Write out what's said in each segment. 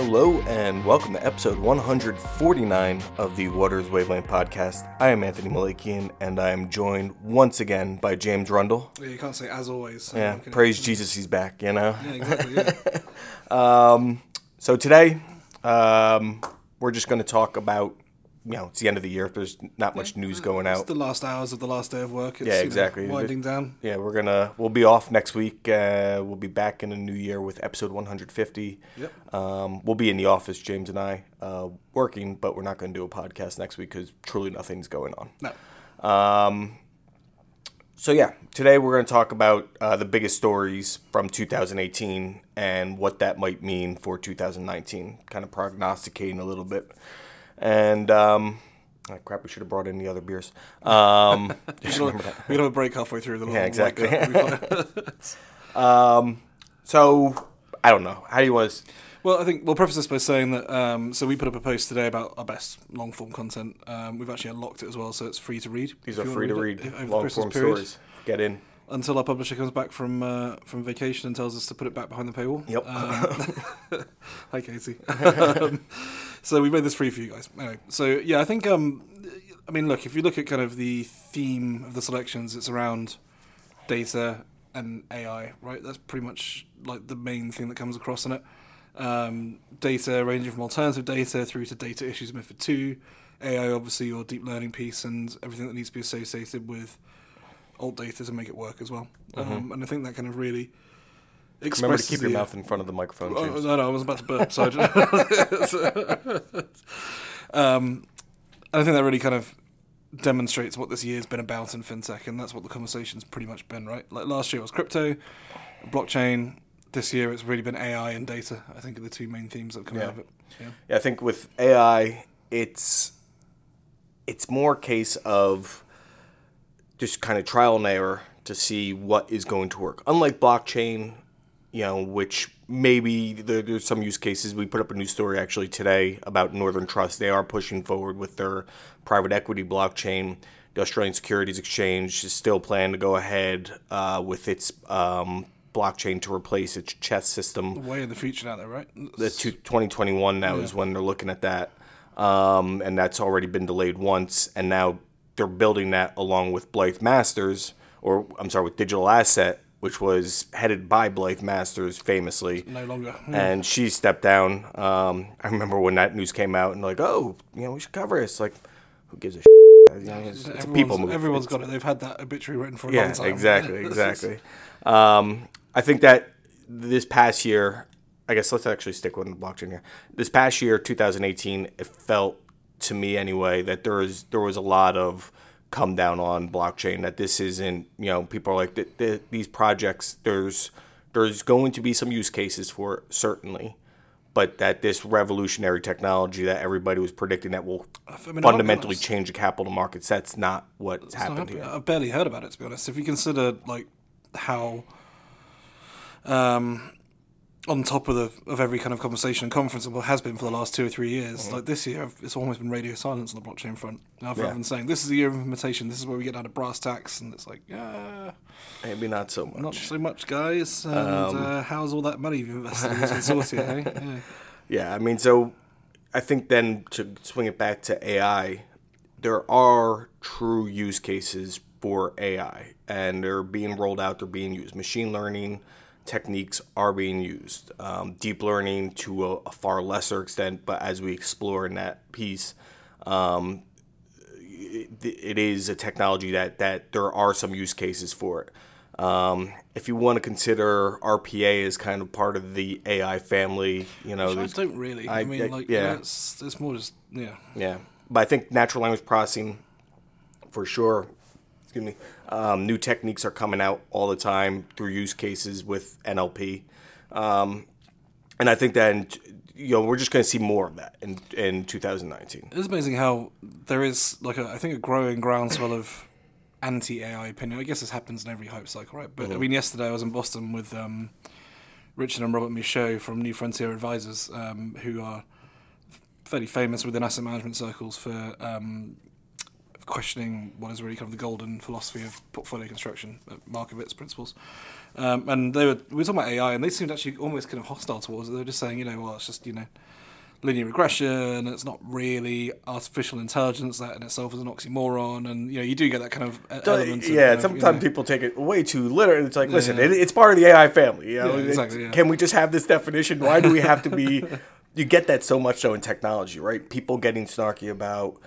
Hello and welcome to episode 149 of the Waters Wavelength podcast. I am Anthony Malakian and I am joined once again by James Rundle. Yeah, you can't say as always. Yeah, praise Jesus, he's back, you know? Yeah, exactly. Yeah. So today, um, we're just going to talk about, you know, it's the end of the year. There's not much news going it's out. the last hours of the last day of work. It's, Yeah, you know, exactly. winding down. Yeah, we're gonna we'll be off next week. Uh, we'll be back in the new year with episode 150. Yep. Um, we'll be in the office, James and I, uh, working, but we're not going to do a podcast next week because truly nothing's going on. No. Um, So yeah, today we're going to talk about uh, the biggest stories from 2018 and what that might mean for 2019. Kind of prognosticating a little bit, and um, oh, crap, we should have brought in the other beers. Um, just remember that. We got a break halfway through the long Yeah, exactly. white cup. We'll be fine. So I don't know. How do you want to? well, I think we'll preface this by saying that. Um, so we put up a post today about our best long form content. Um, we've actually unlocked it as well, so it's free to read. These are free to read, it over the long form stories. Get in. Until our publisher comes back from uh, from vacation and tells us to put it back behind the paywall. Yep. Um, hi, Casey. um, so we made this free for you guys. Anyway, so yeah, I think. Um, I mean, look, if you look at kind of the theme of the selections, it's around data and AI, right? That's pretty much like the main thing that comes across in it. Um, data ranging from alternative data through to data issues method two, AI obviously your deep learning piece and everything that needs to be associated with old data to make it work as well. Um, and I think that kind of really Remember to keep your the- mouth in front of the microphone. Oh, no, no, I was about to burp. So I just- um, and I think that really kind of demonstrates what this year's been about in fintech, and that's what the conversation's pretty much been, right? Like last year was crypto, blockchain. This year it's really been AI and data. I think are the two main themes that come Yeah. out of it. Yeah. Yeah, I think with AI, it's it's more case of just kind of trial and error to see what is going to work. Unlike blockchain, you know, which maybe there, there's some use cases. We put up a new story actually today about Northern Trust. They are pushing forward with their private equity blockchain. The Australian Securities Exchange is still planning to go ahead uh, with its um, blockchain to replace its chess system Way in the future now, though, right? the two, 2021 now is when they're looking at that um, and that's already been delayed once and now they're building that along with blythe masters or i'm sorry with digital asset which was headed by blythe masters famously no longer. and she stepped down um, i remember when that news came out and like oh you know we should cover this like who gives a shit? You know, it's, it's a people move Everyone's got it. They've had that obituary written for a yeah, long time. exactly, exactly. Um, I think that this past year, I guess let's actually stick with the blockchain here. This past year, 2018, it felt to me anyway that there was there was a lot of come down on blockchain. That this isn't, you know, people are like th- th- these projects. There's there's going to be some use cases for it, certainly. But that this revolutionary technology that everybody was predicting that will I mean, fundamentally honest. change the capital markets, that's not what's It's not happened here. I've barely heard about it to be honest. If you consider like how um, on top of the of every kind of conversation and conference it has been for the last two or three years, like this year, it's almost been radio silence on the blockchain front. Now, rather Yeah. than saying this is the year of implementation, this is where we get down to brass tacks, and it's like, yeah, Maybe not so much. not so much, guys. And Um, uh, how's all that money you've invested in consortia? hey? Yeah. Yeah, I mean, so I think then to swing it back to AI, there are true use cases for AI, and they're being rolled out. They're being used. Machine learning techniques are being used. Um, deep learning to a, a far lesser extent, but as we explore in that piece, um, it, it is a technology that that there are some use cases for it. Um, if you want to consider RPA as kind of part of the AI family, you know, I don't really. I, I- mean, I- like, yeah. it's more just yeah. yeah, but I think natural language processing, for sure. Excuse me. Um, new techniques are coming out all the time through use cases with NLP, um, and I think that in, you know we're just going to see more of that in in 2019. It's amazing how there is like a, I think a growing groundswell of anti AI opinion. I guess this happens in every hype cycle, right? But I mean, yesterday I was in Boston with um, Richard and Robert Michaud from New Frontier Advisors, um, who are fairly famous within asset management circles for um, questioning what is really kind of the golden philosophy of portfolio construction, uh, Markowitz principles. Um, and they were we were talking about AI, and they seemed actually almost kind of hostile towards it. They were just saying, you know, well, it's just you know linear regression. It's not really artificial intelligence. That in itself is an oxymoron, and you know you do get that kind of element. yeah, of, sometimes you know, people take it way too literal. It's like, listen, Yeah. it, it's part of the AI family. You know? Yeah, exactly, yeah. Can we just have this definition? Why do we have to be? you get that so much so in technology, right? People getting snarky about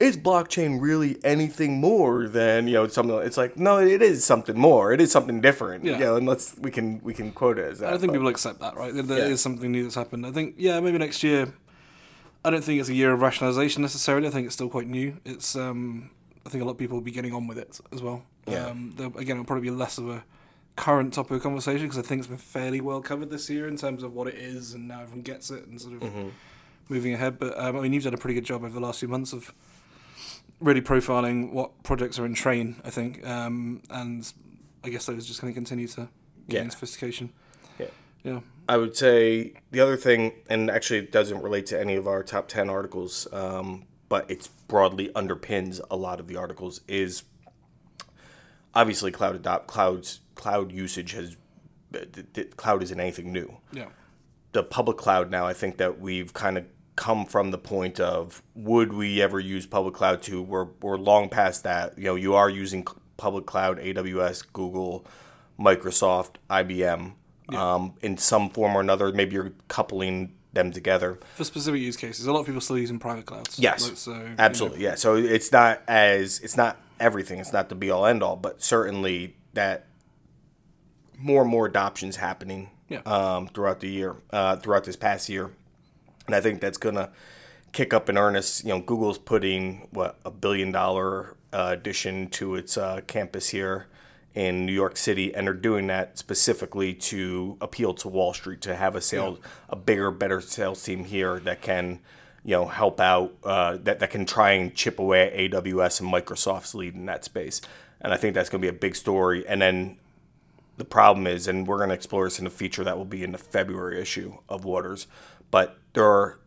is blockchain really anything more than you know something? It's like no, it is something more. It is something different. Yeah. You know, and let's we can we can quote it as that. I think but- people accept that, right? There is Yeah. something new that's happened. I think, yeah, maybe next year. I don't think it's a year of rationalization necessarily. I think it's still quite new. It's, um, I think a lot of people will be getting on with it as well. Yeah. Um, again, it'll probably be less of a current topic of conversation because I think it's been fairly well covered this year in terms of what it is, and now everyone gets it and sort of Mm-hmm. moving ahead. But um, I mean, you've done a pretty good job over the last few months of really profiling what projects are in train. I think, um, and I guess those just going to continue to gain Yeah. sophistication. Yeah. Yeah. I would say the other thing, and actually it doesn't relate to any of our top 10 articles, um, but it's broadly underpins a lot of the articles, is obviously cloud adopt clouds cloud usage has th- th- cloud isn't anything new Yeah. the public cloud now, I think that we've kind of come from the point of would we ever use public cloud to we're, we're long past that. You know, you are using public cloud, AWS, Google, Microsoft, IBM, um, in some form or another. Maybe you're coupling them together. For specific use cases, a lot of people still using private clouds. Yes, Like, so you know, absolutely. Yeah. So it's not as it's not everything. It's not the be all end all, but certainly that more and more adoptions happening Yeah. um, throughout the year, uh, throughout this past year, and I think that's gonna kick up in earnest. You know, Google's putting what a billion dollar uh, addition to its uh, campus here in New York City, and they're doing that specifically to appeal to Wall Street to have a sales, a bigger, better sales team here that can, you know, help out uh, that that can try and chip away at AWS and Microsoft's lead in that space. And I think that's going to be a big story. And then the problem is, and we're going to explore this in a feature that will be in the February issue of Waters, but there are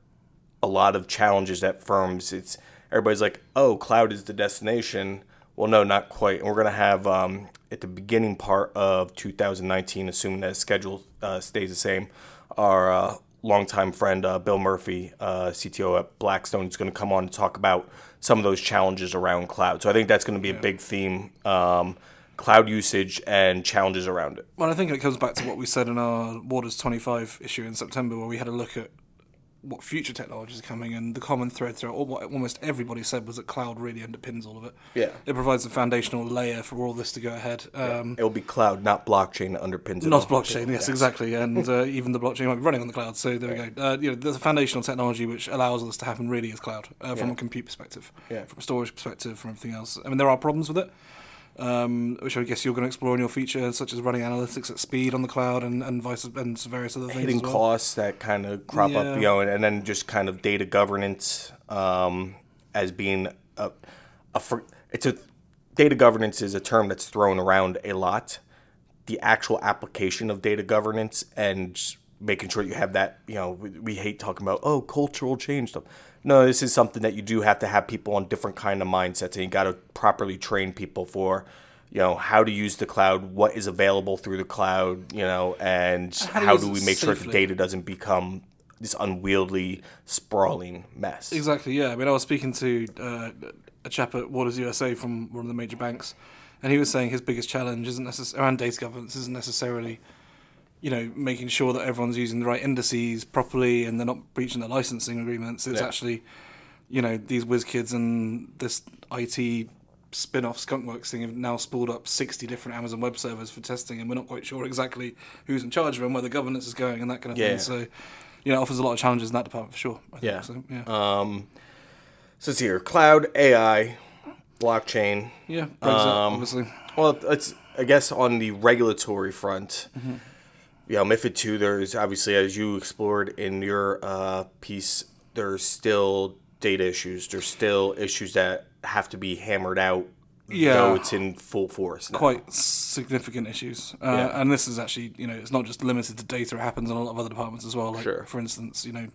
a lot of challenges that firms. It's everybody's like, oh, cloud is the destination. Well, no, not quite. And we're going to have um, at the beginning part of 2019, assuming that schedule uh, stays the same, our uh, longtime friend uh, Bill Murphy, uh, CTO at Blackstone, is going to come on and talk about some of those challenges around cloud. So I think that's going to be a big theme. Um, cloud usage and challenges around it. Well, I think it comes back to what we said in our Waters 25 issue in September, where we had a look at what future technologies are coming, and the common thread throughout all, what almost everybody said was that cloud really underpins all of it. Yeah. It provides a foundational layer for all this to go ahead. Um, It will be cloud, not blockchain that underpins it. Not blockchain, yes, exactly, and uh, even the blockchain might be running on the cloud. So there we go. Uh, you know, there's a foundational technology which allows this to happen. Really, is cloud uh, from Yeah. a compute perspective, Yeah. from a storage perspective, from everything else. I mean, there are problems with it, um, which I guess you're going to explore in your feature, such as running analytics at speed on the cloud and and vice and various other things. Hitting as well. costs that kind of crop Yeah. up, you know, and, and then just kind of data governance um, as being a, a fr- it's a data governance is a term that's thrown around a lot. The actual application of data governance and making sure you have that, you know, we, we hate talking about oh cultural change stuff. No, this is something that you do have to have people on different kind of mindsets, and you got to properly train people for, you know, how to use the cloud, what is available through the cloud, you know, and How how do we make sure the data doesn't become this unwieldy, sprawling mess. Exactly. Yeah. I mean, I was speaking to uh, a chap at Waters USA from one of the major banks, and he was saying his biggest challenge isn't necessarily around data governance isn't necessarily, you know, making sure that everyone's using the right indices properly and they're not breaching their licensing agreements. It's Yeah. actually, you know, these whiz kids and this IT spin-off Skunkworks thing have now spooled up 60 different Amazon web servers for testing, and we're not quite sure exactly who's in charge of them, where the governance is going, and that kind of Yeah. thing. So, you know, it offers a lot of challenges in that department for sure. I think. Yeah. So, yeah. Um, so it's here: cloud, AI, blockchain. Yeah, Brexit, Um, obviously. Well, it's I guess on the regulatory front, Mm-hmm. Know, MiFID two. There's obviously, as you explored in your uh, piece, there's still data issues. There's still issues that have to be hammered out. Yeah. though it's in full force. Now. Quite significant issues, uh, Yeah. and this is actually, you know, it's not just limited to data. It happens in a lot of other departments as well. Like, Sure. for instance, you know,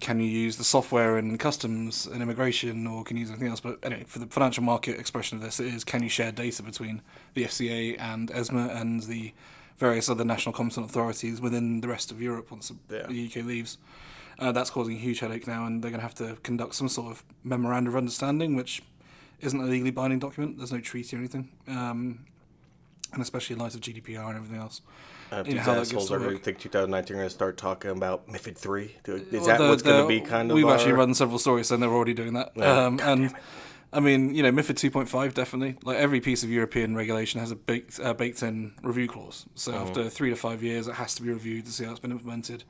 can you use the software in customs and immigration, or can you use anything else? But anyway, for the financial market expression of this, it is can you share data between the FCA and ESMA and the various other national competent authorities within the rest of Europe once the, Yeah. the UK leaves. Uh, that's causing a huge headache now, and they're going to have to conduct some sort of memorandum of understanding, which isn't a legally binding document. There's no treaty or anything, um, and especially in light of GDPR and everything else. Uh, You know, how assholes are going to think 2019 are going to start talking about MiFID three. Is Well, that what's going to be kind of? We've our- actually run several stories saying they're already doing that. Yeah. Um, and I mean, you know, MiFID 2.5 definitely. Like every piece of European regulation has a baked, uh, baked in review clause. So Mm-hmm. after three to five years, it has to be reviewed to see how it's been implemented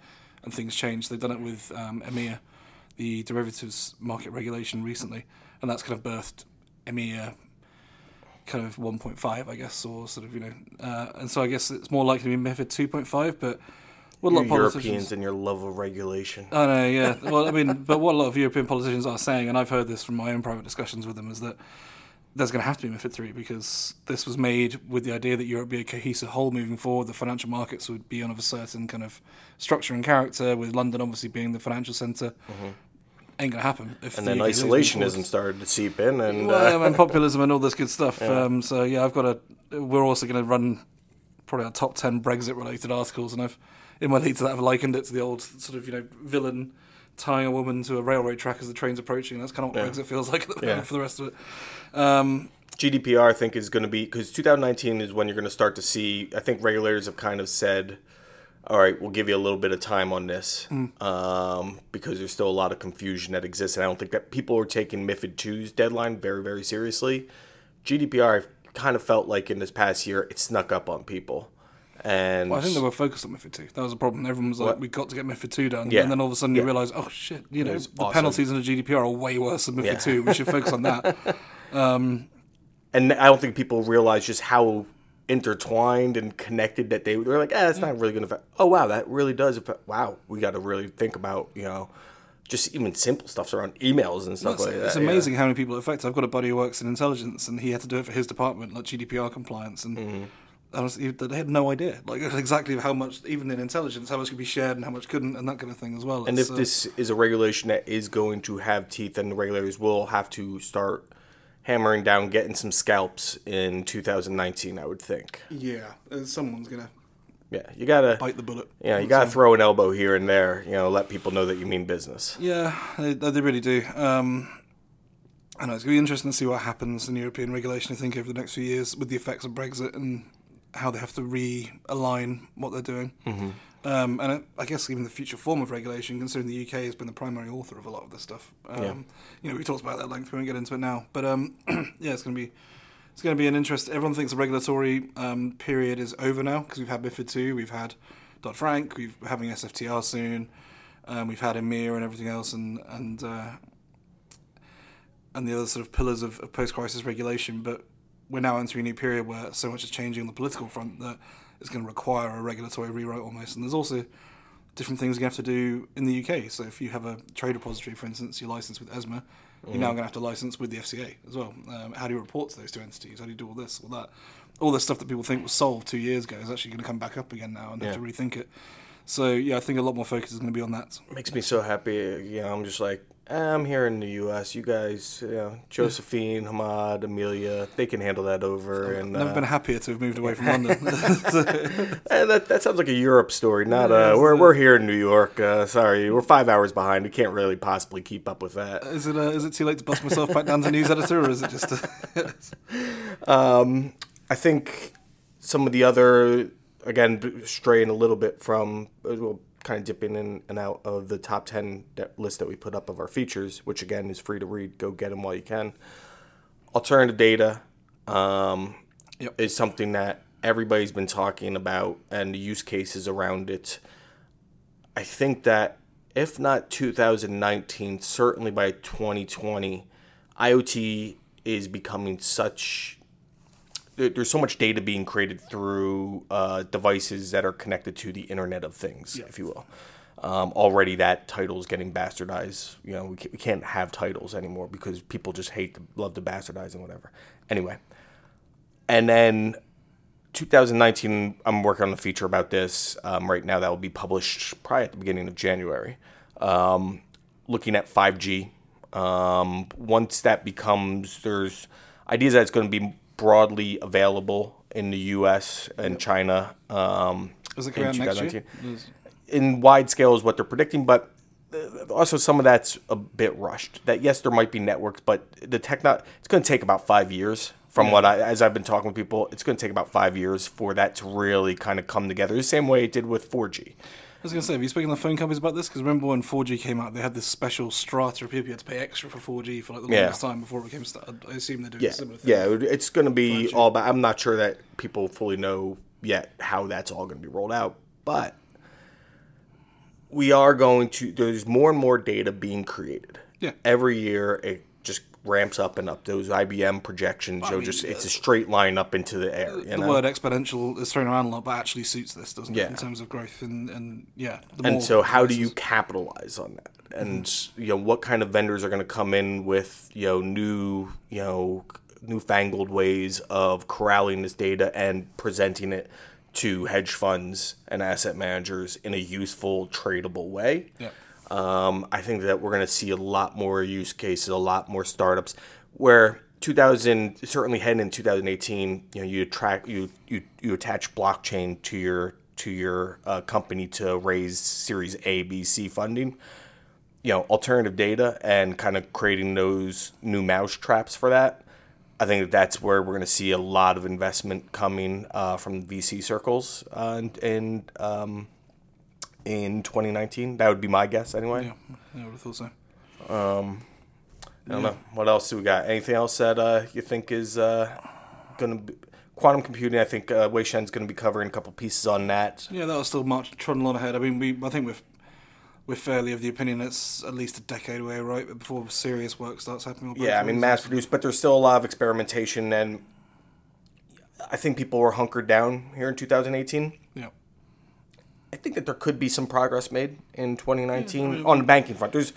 and things change. They've done it with um, EMIR, the derivatives market regulation recently, and that's kind of birthed EMIR kind of 1.5, I guess, or sort of, you know. Uh, and so I guess it's more likely to be MiFID 2.5, but what a lot You of. Europeans and your love of regulation. I know, yeah. Well, I mean, but what a lot of European politicians are saying, and I've heard this from my own private discussions with them, is that there's going to have to be MiFID 3 because this was made with the idea that Europe would be a cohesive whole moving forward. The financial markets would be on of a certain kind of structure and character, with London obviously being the financial center Ain't going to happen. If Mm-hmm. and the then isolationism started to seep in, and Well, uh, and populism and all this good stuff. Yeah. Um, so yeah, I've got a. We're also going to run probably our top ten Brexit-related articles, and I've in my lead to that I've likened it to the old sort of you know villain tying a woman to a railroad track as the train's approaching. That's kind of what Yeah. Brexit feels like at the Yeah. for the rest of it. Um, GDPR, I think, is going to be because 2019 is when you're going to start to see. I think regulators have kind of said, "All right, we'll give you a little bit of time on this," um, because there's still a lot of confusion that exists, and I don't think that people are taking MiFID 2's deadline very, very seriously. GDPR kind of felt like in this past year it snuck up on people, and well, I think they were focused on MiFID two. That was a problem. Everyone was like, What? "We got to get MiFID two done," Yeah. and then all of a sudden Yeah. you realise, "Oh shit! You know, was the awesome. penalties the GDPR are way worse than MiFID Yeah. two. We should focus on that." and I don't think people realize just how intertwined and connected that they they're like, ah, that's not really gonna affect. Oh wow, that really does affect. Wow, we got to really think about you know, just even simple stuff around emails and stuff It's, like it's that. It's amazing how many people it affects. I've got a buddy who works in intelligence, and he had to do it for his department, like GDPR compliance, and Mm-hmm. Honestly, they had no idea, like exactly how much, even in intelligence, how much could be shared and how much couldn't, and that kind of thing as well. And It's, if uh, this is a regulation that is going to have teeth, then the regulators will have to start hammering down, getting some scalps in 2019. I would think. yeah, someone's gonna Yeah, you gotta. bite the bullet. Yeah, you gotta throw an elbow here and there. You know, let people know that you mean business. Yeah, they, they really do. Um, I know it's going to be interesting to see what happens in European regulation. I think over the next few years with the effects of Brexit and how they have to realign what they're doing. Mm-hmm. Um, and I guess even the future form of regulation, considering the UK has been the primary author of a lot of this stuff. Um, Yeah. You know, we talked about that at length. We won't get into it now, but um, yeah, it's going to be. It's going to be an interest. Everyone thinks the regulatory um, period is over now because we've had MiFID two, we've had Dodd Frank, we've we're having SFTR soon, um, we've had EMIR and everything else, and and uh, and the other sort of pillars of, of post-crisis regulation. But we're now entering a new period where so much is changing on the political front that it's going to require a regulatory rewrite almost. And there's also different things you have to do in the UK. So if you have a trade repository, for instance, you're licensed with ESMA, you're now going to have to license with the FCA as well. Um, how do you report to those two entities? How do you do all this, all that? All this stuff that people think was solved two years ago is actually going to come back up again now and they have to rethink it. So yeah, I think a lot more focus is going to be on that. makes me so happy. You know, I'm just like, "Ah, I'm here in the U.S. You guys, you know, Josephine, Hamad, Amelia, they can handle that over. And Never uh, been happier to have moved away from London. eh, that that sounds like a Europe story. Not uh, we're we're here in New York. Uh, sorry, we're five hours behind. We can't really possibly keep up with that. Is it uh, is it too late to bust myself back down to news editor, or is it just? Um, I think some of the other, again, straying a little bit from, uh, well, kind of dipping in and out of the top 10 that list that we put up of our features, which again is free to read. Go get them while you can. Alternative data um, Yep. is something that everybody's been talking about and the use cases around it. I think that if not 2019, certainly by 2020, IoT is becoming such. There- There's so much data being created through uh, devices that are connected to the Internet of Things, if you will. Um, already, that title is getting bastardized. You know, we can't, we can't have titles anymore because people just hate to love to bastardize and whatever. Anyway, and then 2019, I'm working on a feature about this um, right now that will be published probably at the beginning of January. Um, looking at 5G. Um, once that becomes, there's ideas that it's going to be broadly available in the U.S. and China. Um, Does it in out next year? In wide scale is what they're predicting, but uh, also some of that's a bit rushed. That yes, there might be networks, but the techno it's going to take about five years. From what I, as I've been talking with people, it's going to take about five years for that to really kind of come together. The same way it did with 4G. I was going to say, have you spoken to the phone companies about this? Because remember when 4G came out, they had this special strata of people you had to pay extra for 4G for like the Yeah. longest time before it became. I assume they're doing Yeah, a similar thing. yeah, it's going to be 5G. all about. I'm not sure that people fully know yet how that's all going to be rolled out, but we are going to. There's more and more data being created. Yeah. every year it ramps up and up. Those IBM projections, you know, mean, just it's a uh, straight line up into the air. You The know? word exponential is thrown around a lot, but actually suits this, doesn't it? Yeah. In terms of growth and, and yeah. The and so how do you capitalize on that mm-hmm. and you know what kind of vendors are going to come in with you know new you know newfangled ways of corralling this data and presenting it to hedge funds and asset managers in a useful tradable way Yeah. Um, I think that we're going to see a lot more use cases, a lot more startups. Where 2000, certainly heading in 2018, you know, you attract you you you attach blockchain to your to your uh, company to raise Series A, B, C funding. You know, alternative data and kind of creating those new mouse traps for that. I think that that's where we're going to see a lot of investment coming uh, from VC circles uh, and, and um, in 2019. That would be my guess anyway. Yeah, yeah, I would have thought so. Um, I don't know. What else do we got? Anything else that uh, you think is uh, going to be quantum computing? I think uh, Wei Shen's going to be covering a couple pieces on that. Yeah, that was still much trotting on ahead. I mean, we I think we're we're fairly of the opinion it's at least a decade away, right? Before serious work starts happening. Yeah, I mean mass produced, but there's still a lot of experimentation, and I think people were hunkered down here in 2018. Yeah, I think that there could be some progress made in 2019 Yeah, I mean- on the banking front. There's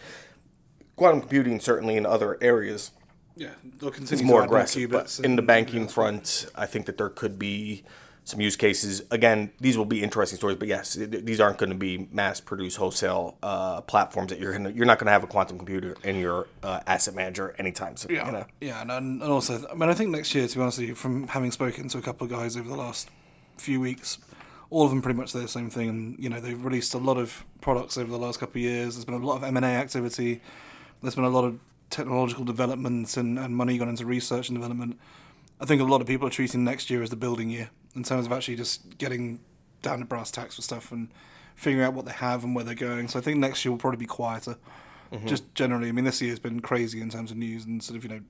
quantum computing certainly in other areas yeah. They'll continue it's more aggressive. But in the banking front, I think that there could be some use cases. Again, these will be interesting stories, but yes, these aren't going to be mass-produced wholesale uh, platforms that you're going to. You're not going to have a quantum computer in your uh, asset manager anytime soon. Yeah, You know? yeah, and, and also, I mean, I think next year, to be honest with you, from having spoken to a couple of guys over the last few weeks, all of them pretty much say the same thing. And you know, they've released a lot of products over the last couple of years. There's been a lot of M and A activity. There's been a lot of technological developments and, and money gone into research and development. I think a lot of people are treating next year as the building year in terms of actually just getting down to brass tacks with stuff and figuring out what they have and where they're going. So I think next year will probably be quieter. Mm-hmm. Just generally, I mean, this year's been crazy in terms of news and sort of you know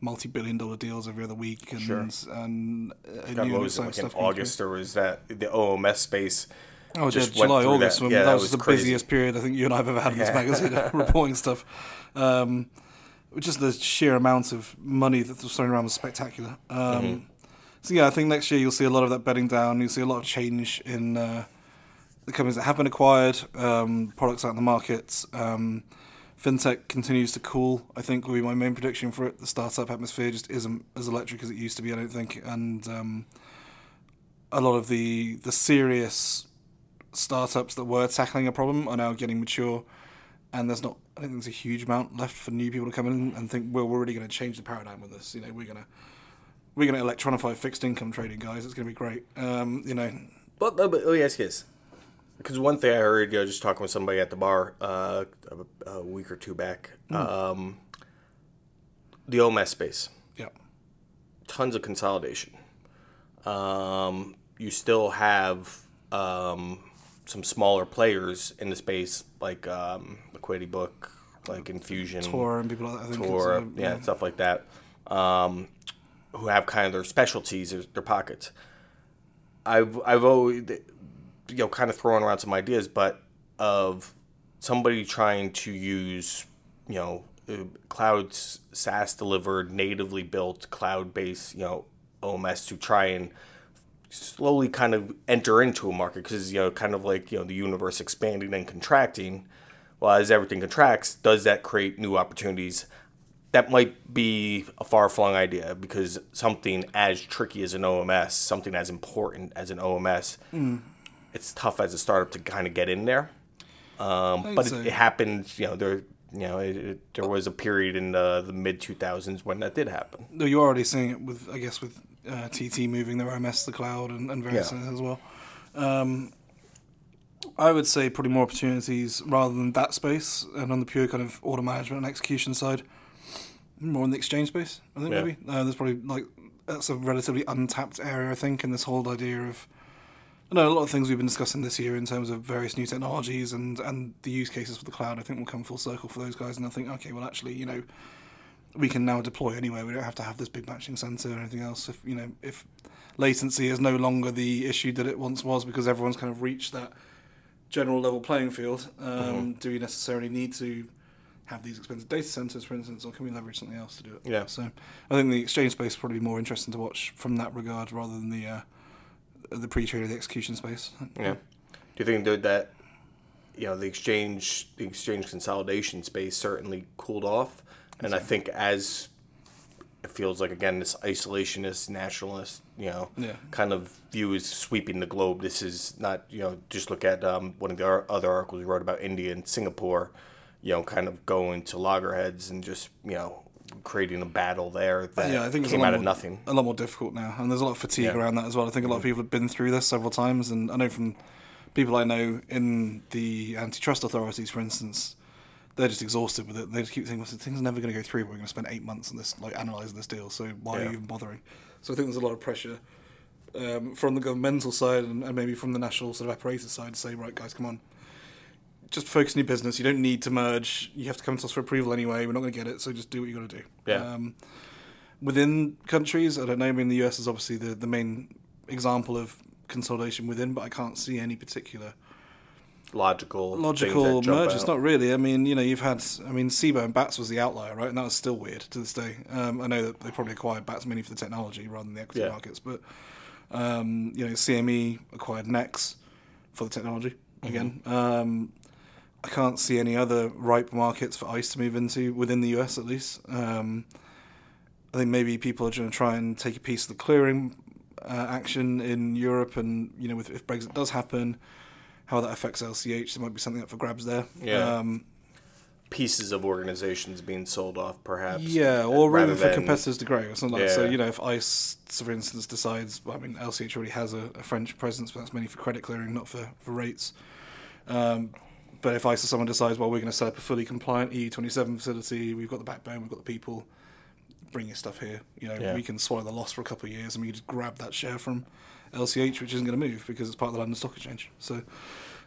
multi-billion-dollar deals every other week and Sure. and uh, God, new was it, like in stuff. coming August, or was that the OMS space? Oh, just yeah, July, August. that. Yeah, that, that was, was the crazy. busiest period I think you and I have ever had in this Yeah. magazine reporting stuff. Um, just the sheer amount of money that was thrown around was spectacular. Um, Mm-hmm. So yeah, I think next year you'll see a lot of that bedding down. You'll see a lot of change in uh, the companies that have been acquired, um, products out in the market. Um, fintech continues to cool. I think will be my main prediction for it. The startup atmosphere just isn't as electric as it used to be. I don't think, and um, a lot of the the serious startups that were tackling a problem are now getting mature, and there's not. I don't think there's a huge amount left for new people to come in and think, well, we're really going to change the paradigm with this. You know, we're gonna we're gonna electronify fixed income trading, guys. It's going to be great. Um, you know, But, but, let me. Because one thing I heard, you know, just talking with somebody at the bar uh, a, a week or two back, um, the OMS space, yeah, tons of consolidation. Um, you still have um, some smaller players in the space, like um, Liquidity Book, like Enfusion, Tor and people like that. I think it's, or uh, yeah, stuff like that, um, who have kind of their specialties, their, their pockets. I've I've always you know kind of throwing around some ideas, but of somebody trying to use you know uh, cloud SaaS delivered natively built cloud based you know OMS to try and slowly kind of enter into a market because you know kind of like you know the universe expanding and contracting. Well as everything contracts does that create new opportunities? That might be a far-flung idea because something as tricky as an OMS something as important as an OMS it's tough as a startup to kind of get in there um, but so. it, it happens you know there you know, it, it, there was a period in the, the mid 2000s when that did happen. No, you're already seeing it with, I guess, with uh, TT moving their OMS to the cloud and, and various Yeah. things as well. Um, I would say probably more opportunities rather than that space, and on the pure kind of order management and execution side, more in the exchange space. I think Yeah. maybe uh, there's probably like that's a relatively untapped area. I think in this whole idea of. I know a lot of things we've been discussing this year in terms of various new technologies and, and the use cases for the cloud. I think will come full circle for those guys, and I think okay, well actually, you know, we can now deploy anywhere. We don't have to have this big matching center or anything else. If you know, if latency is no longer the issue that it once was, because everyone's kind of reached that general level playing field, um, do we necessarily need to have these expensive data centers, for instance, or can we leverage something else to do it? Yeah. So I think the exchange space is probably more interesting to watch from that regard rather than the uh, the pre-trade or the execution space. Yeah. Do you think that, that you know the exchange the exchange consolidation space certainly cooled off, and I think as it feels like again this isolationist nationalist you know Yeah. kind of view is sweeping the globe. This is not you know just look at um, one of the other articles we wrote about India and Singapore, you know kind of going to loggerheads and just you know creating a battle there that yeah, I think it's came a lot out of more, nothing. A lot more difficult now, and there's a lot of fatigue Yeah. Mm-hmm. around that as well. I think a lot of people have been through this several times, and I know from people I know in the antitrust authorities, for instance, they're just exhausted with it. They just keep thinking, well, "This thing's never going to go through. We're going to spend eight months on this, like analysing this deal. So why are you even bothering?" So I think there's a lot of pressure um, from the governmental side and, and maybe from the national sort of apparatus side to say, "Right, guys, come on." Just focus on your business. You don't need to merge. You have to come to us for approval anyway. We're not going to get it, so just do what you got to do. Yeah. Um, within countries. I don't know. I mean, the US is obviously the, the main example of consolidation within, but I can't see any particular Logical, logical mergers. out. Not really. I mean, you know, you've had. I mean, Cboe and Bats was the outlier, right? And that was still weird to this day. Um, I know that they probably acquired Bats mainly for the technology rather than the equity Yeah. markets, but um, you know, CME acquired Nex for the technology Mm-hmm. again. Um, I can't see any other ripe markets for ICE to move into within the US at least. Um, I think maybe people are going to try and take a piece of the clearing uh, action in Europe, and you know, with, if Brexit does happen, how that affects LCH, there might be something up for grabs there. Yeah. Um, pieces of organizations being sold off, perhaps. yeah, or rather room for than- competitors to grow. It's not like so. You know, if ICE, for instance, decides. Well, I mean, LCH already has a, a French presence, but that's mainly for credit clearing, not for for rates. Um, but if or someone decides, well, we're going to set up a fully compliant EU27 facility, we've got the backbone, we've got the people, bring your stuff here. You know, Yeah. we can swallow the loss for a couple of years, and we just grab that share from LCH, which isn't going to move because it's part of the London Stock Exchange. So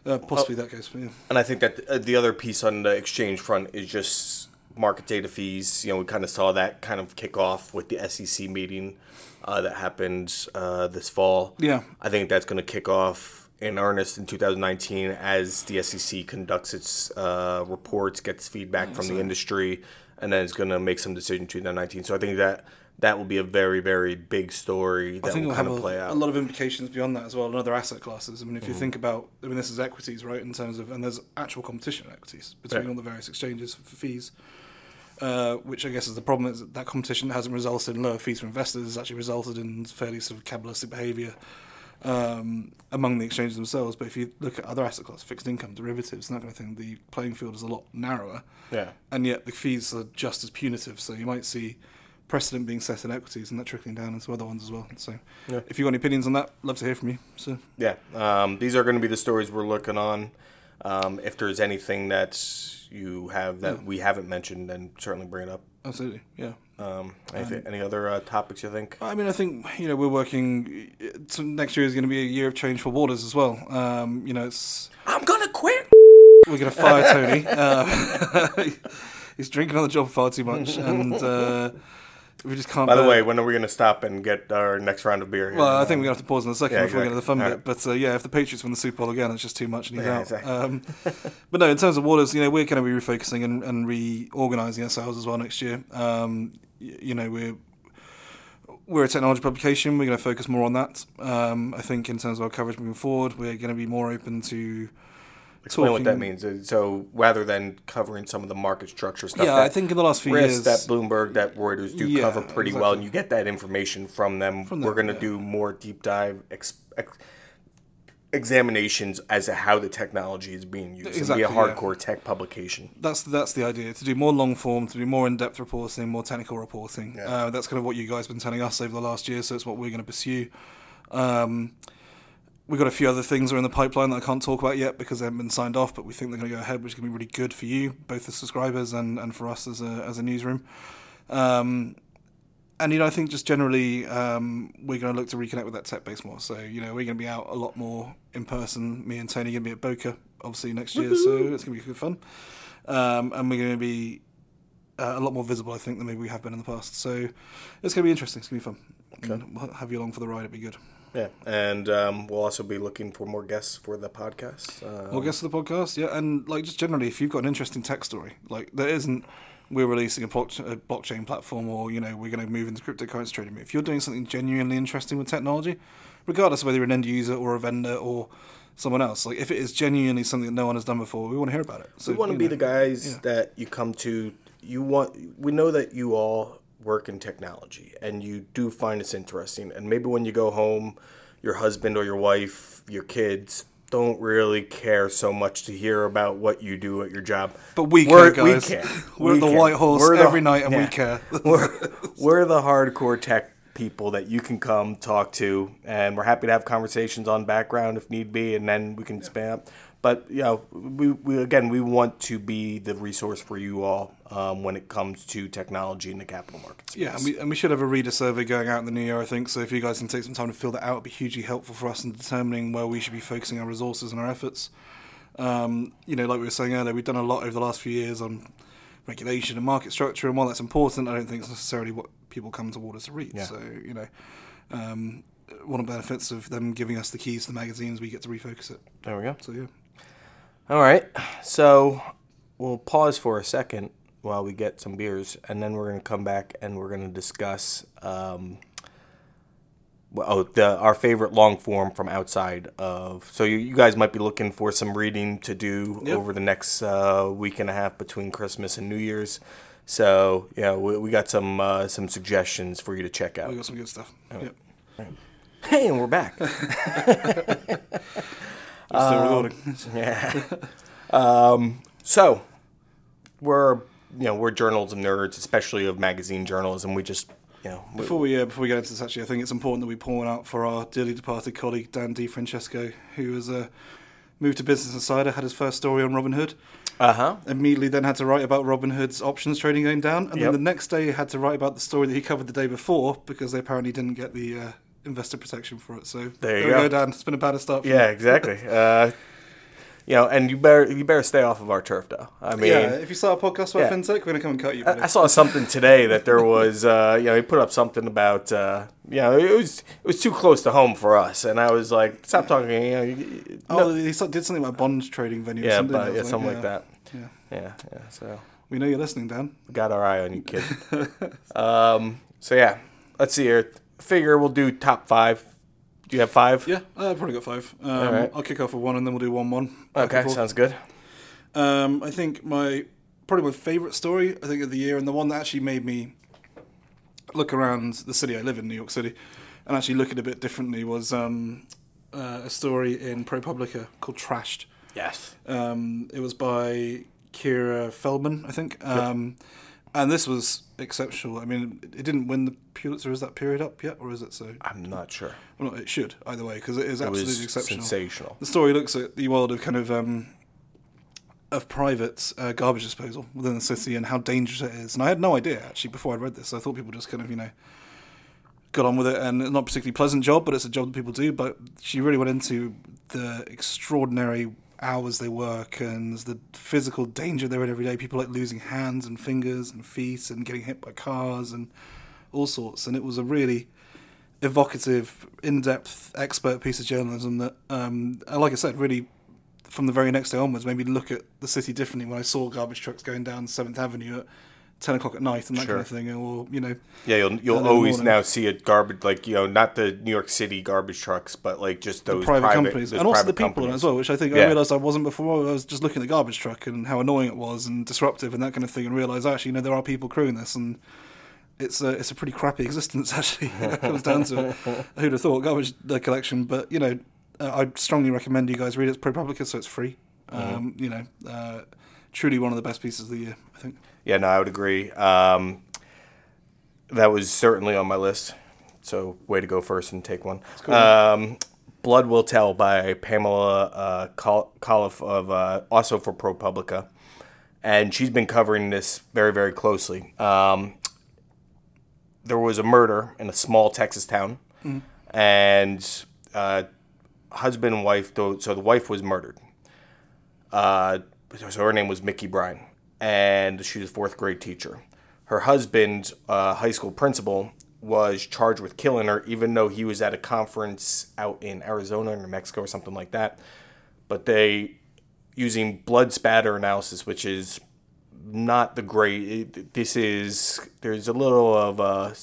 uh, possibly that goes. Yeah. And I think that uh, the other piece on the exchange front is just market data fees. You know, we kind of saw that kind of kick off with the SEC meeting uh, that happened uh, this fall. Yeah. I think that's going to kick off in earnest in 2019 as the SEC conducts its uh, reports, gets feedback from the industry, and then it's going to make some decision in 2019. So I think that that will be a very, very big story I that think will kind of play a out. A lot of implications beyond that as well in other asset classes. I mean, if Mm-hmm. you think about, I mean, this is equities, right? In terms of, and there's actual competition in equities between all the various exchanges for fees, uh, which I guess is the problem is that, that competition hasn't resulted in lower fees for investors. It's actually resulted in fairly sort of capitalistic behaviour um, among the exchanges themselves. But if you look at other asset classes, fixed income, derivatives, and that kind of thing, the playing field is a lot narrower yeah. and yet the fees are just as punitive. So you might see precedent being set in equities and that trickling down into other ones as well. So Yeah. if you've got any opinions on that, love to hear from you. So Yeah, um, these are going to be the stories we're looking on. Um, if there's anything that you have that we haven't mentioned, then certainly bring it up. absolutely, yeah. Um, anything, any other uh, topics you think? I mean, I think you know we're working. So next year is going to be a year of change for Waters as well. Um, you know, it's I'm gonna quit. we're going to fire Tony. Uh, he's drinking on the job far too much, and uh, we just can't. By the bear- way, when are we gonna stop and get our next round of beer? Here? Well, I think we're gonna have to pause in a second Yeah, before we get to the fun exactly. bit. But uh, yeah, if the Patriots win the Super Bowl again, it's just too much, and he's Yeah, out. exactly. Um, but no, in terms of Waters, you know, we're going to be refocusing and, and reorganising ourselves as well next year. Um, y- you know, we're we're a technology publication. We're going to focus more on that. Um, I think in terms of our coverage moving forward, we're going to be more open to. Explain what that means. Uh, So rather than covering some of the market structure stuff, Yeah, I think in the last few risks years, that Bloomberg, that Reuters do Yeah, cover pretty well, and you get that information from them. From We're gonna yeah. do more deep dive. Ex- ex- examinations as to how the technology is being used. Exactly, It'll be a hardcore tech publication. That's that's the idea to do more long form, to do more in depth reporting, more technical reporting. Yeah. Uh, that's kind of what you guys have been telling us over the last year, so it's what we're going to pursue. Um, we've got a few other things that are in the pipeline that I can't talk about yet because they haven't been signed off, but we think they're going to go ahead, which is going to be really good for you, both the subscribers and, and for us as a as a newsroom. Um, and you know, I think just generally, um, we're going to look to reconnect with that tech base more. So you know, we're going to be out a lot more in person. Me and Tony are going to be at Boca, obviously next year, so it's going to be good fun. Um, and we're going to be uh, a lot more visible, I think, than maybe we have been in the past. So it's going to be interesting. It's going to be fun. And We'll have you along for the ride. It'd be good. Yeah, and um, we'll also be looking for more guests for the podcast. Um, Well, guests of the podcast, yeah, and like just generally, if you've got an interesting tech story, like there isn't, we're releasing a, block, a blockchain platform, or you know, we're going to move into cryptocurrency trading. If you're doing something genuinely interesting with technology, regardless of whether you're an end user or a vendor or someone else, like if it is genuinely something that no one has done before, we want to hear about it. So we want to be know, the guys yeah. that you come to. You want. We know that you all work in technology, and you do find this interesting. And maybe when you go home, your husband or your wife, your kids don't really care so much to hear about what you do at your job. But we We're- care, We care. We're We the care. White Horse the- every night, and we care. we're, we're the hardcore tech people that you can come talk to, and we're happy to have conversations on background if need be, and then we can spam. But you know, we, we again we want to be the resource for you all um, when it comes to technology in the capital markets. Yeah, and we, and we should have a reader survey going out in the new year, I think. So if you guys can take some time to fill that out, it'd be hugely helpful for us in determining where we should be focusing our resources and our efforts. Um, you know, like we were saying earlier, we've done a lot over the last few years on regulation and market structure, and while that's important, I don't think it's necessarily what people come toward us to read. Yeah. So, you know, um, one of the benefits of them giving us the keys to the magazines, we get to refocus it. There we go. So, yeah. All right, so we'll pause for a second while we get some beers, and then we're going to come back and we're going to discuss. Um, well, oh, the our favorite long form from outside of. So you, you guys might be looking for some reading to do Yep. over the next uh, week and a half between Christmas and New Year's. So yeah, we, we got some uh, some suggestions for you to check out. We got some good stuff. Yep. Hey, and we're back. We're still recording. Yeah. um, so we're you know we're journalism nerds, especially of magazine journalism. We just you know we- Before we uh, before we get into this, actually, I think it's important that we pour one out for our dearly departed colleague Dan DeFrancesco, who has uh, moved to Business Insider, had his first story on Robinhood, uh-huh. immediately then had to write about Robinhood's options trading going down, and Yep. then the next day had to write about the story that he covered the day before because they apparently didn't get the uh, investor protection for it. So There you we go. Dan. It's been a bad start. For Yeah, you. exactly. uh, you know, and you better you better stay off of our turf, though. I mean. yeah. If you start a podcast about Yeah. fintech, we're gonna come and cut you. I. I saw something today that there was, uh, you know, he put up something about, uh, you know, it was it was too close to home for us, and I was like, stop talking, you know, you- oh, no- he did something about bond trading venue. or yeah, something, but yeah, something yeah. like that. Yeah. Yeah, yeah. So We know you're listening, Dan. got our eye on you, kid. um, so yeah, let's see here. Figure we'll do top five. Do you have five? Yeah, uh, I've probably got five. Um, Alright. I'll kick off with one, and then we'll do one one. Okay, sounds good. Um, I think my probably my favourite story I think of the year, and the one that actually made me look around the city I live in, New York City, and actually look at it a bit differently was um, uh, a story in ProPublica called "Trashed." Yes. Um, it was by Kiera Feldman, I think, um, and this was exceptional. I mean, it didn't win the Pulitzer. Is that period up yet, or is it so? I'm not sure. Well, no, it should either way because it is It absolutely exceptional. sensational. The story looks at the world of kind of um, of private uh, garbage disposal within the city and how dangerous it is. And I had no idea actually before I read this. I thought people just kind of you know got on with it, and it's not a particularly pleasant job, but it's a job that people do. But she really went into the extraordinary hours they work and the physical danger they're in every day. People like losing hands and fingers and feet and getting hit by cars and all sorts. And it was a really evocative, in-depth, expert piece of journalism that, um, like I said, really from the very next day onwards made me look at the city differently when I saw garbage trucks going down Seventh Avenue at ten o'clock at night and that Sure. kind of thing, or you know, Yeah, you'll you'll the always morning. now see a garbage like you know not the New York City garbage trucks, but like just those private, companies, those and also the people in it companies. as well, which I think I realised I wasn't before. I was just looking at the garbage truck and how annoying it was and disruptive and that kind of thing, and realised actually, you know, there are people crewing this and. It's a it's a pretty crappy existence actually. it comes down to it. Who'd have thought garbage collection? But you know, uh, I'd strongly recommend you guys read it. It's ProPublica, so it's free. Um, you know, uh, truly one of the best pieces of the year, I think. Yeah, no, I would agree. Um, that was certainly on my list. So, way to go first and take one. Um, Blood Will Tell by Pamela uh, Colloff of uh, also for ProPublica, and she's been covering this very, very closely. Um, there was a murder in a small Texas town, and uh, husband and wife. So the wife was murdered. Uh, so her name was Mickey Bryan, and she was a fourth grade teacher. Her husband, uh, high school principal, was charged with killing her, even though he was at a conference out in Arizona or New Mexico or something like that. But they, using blood spatter analysis, which is not the great. This is there's a little of a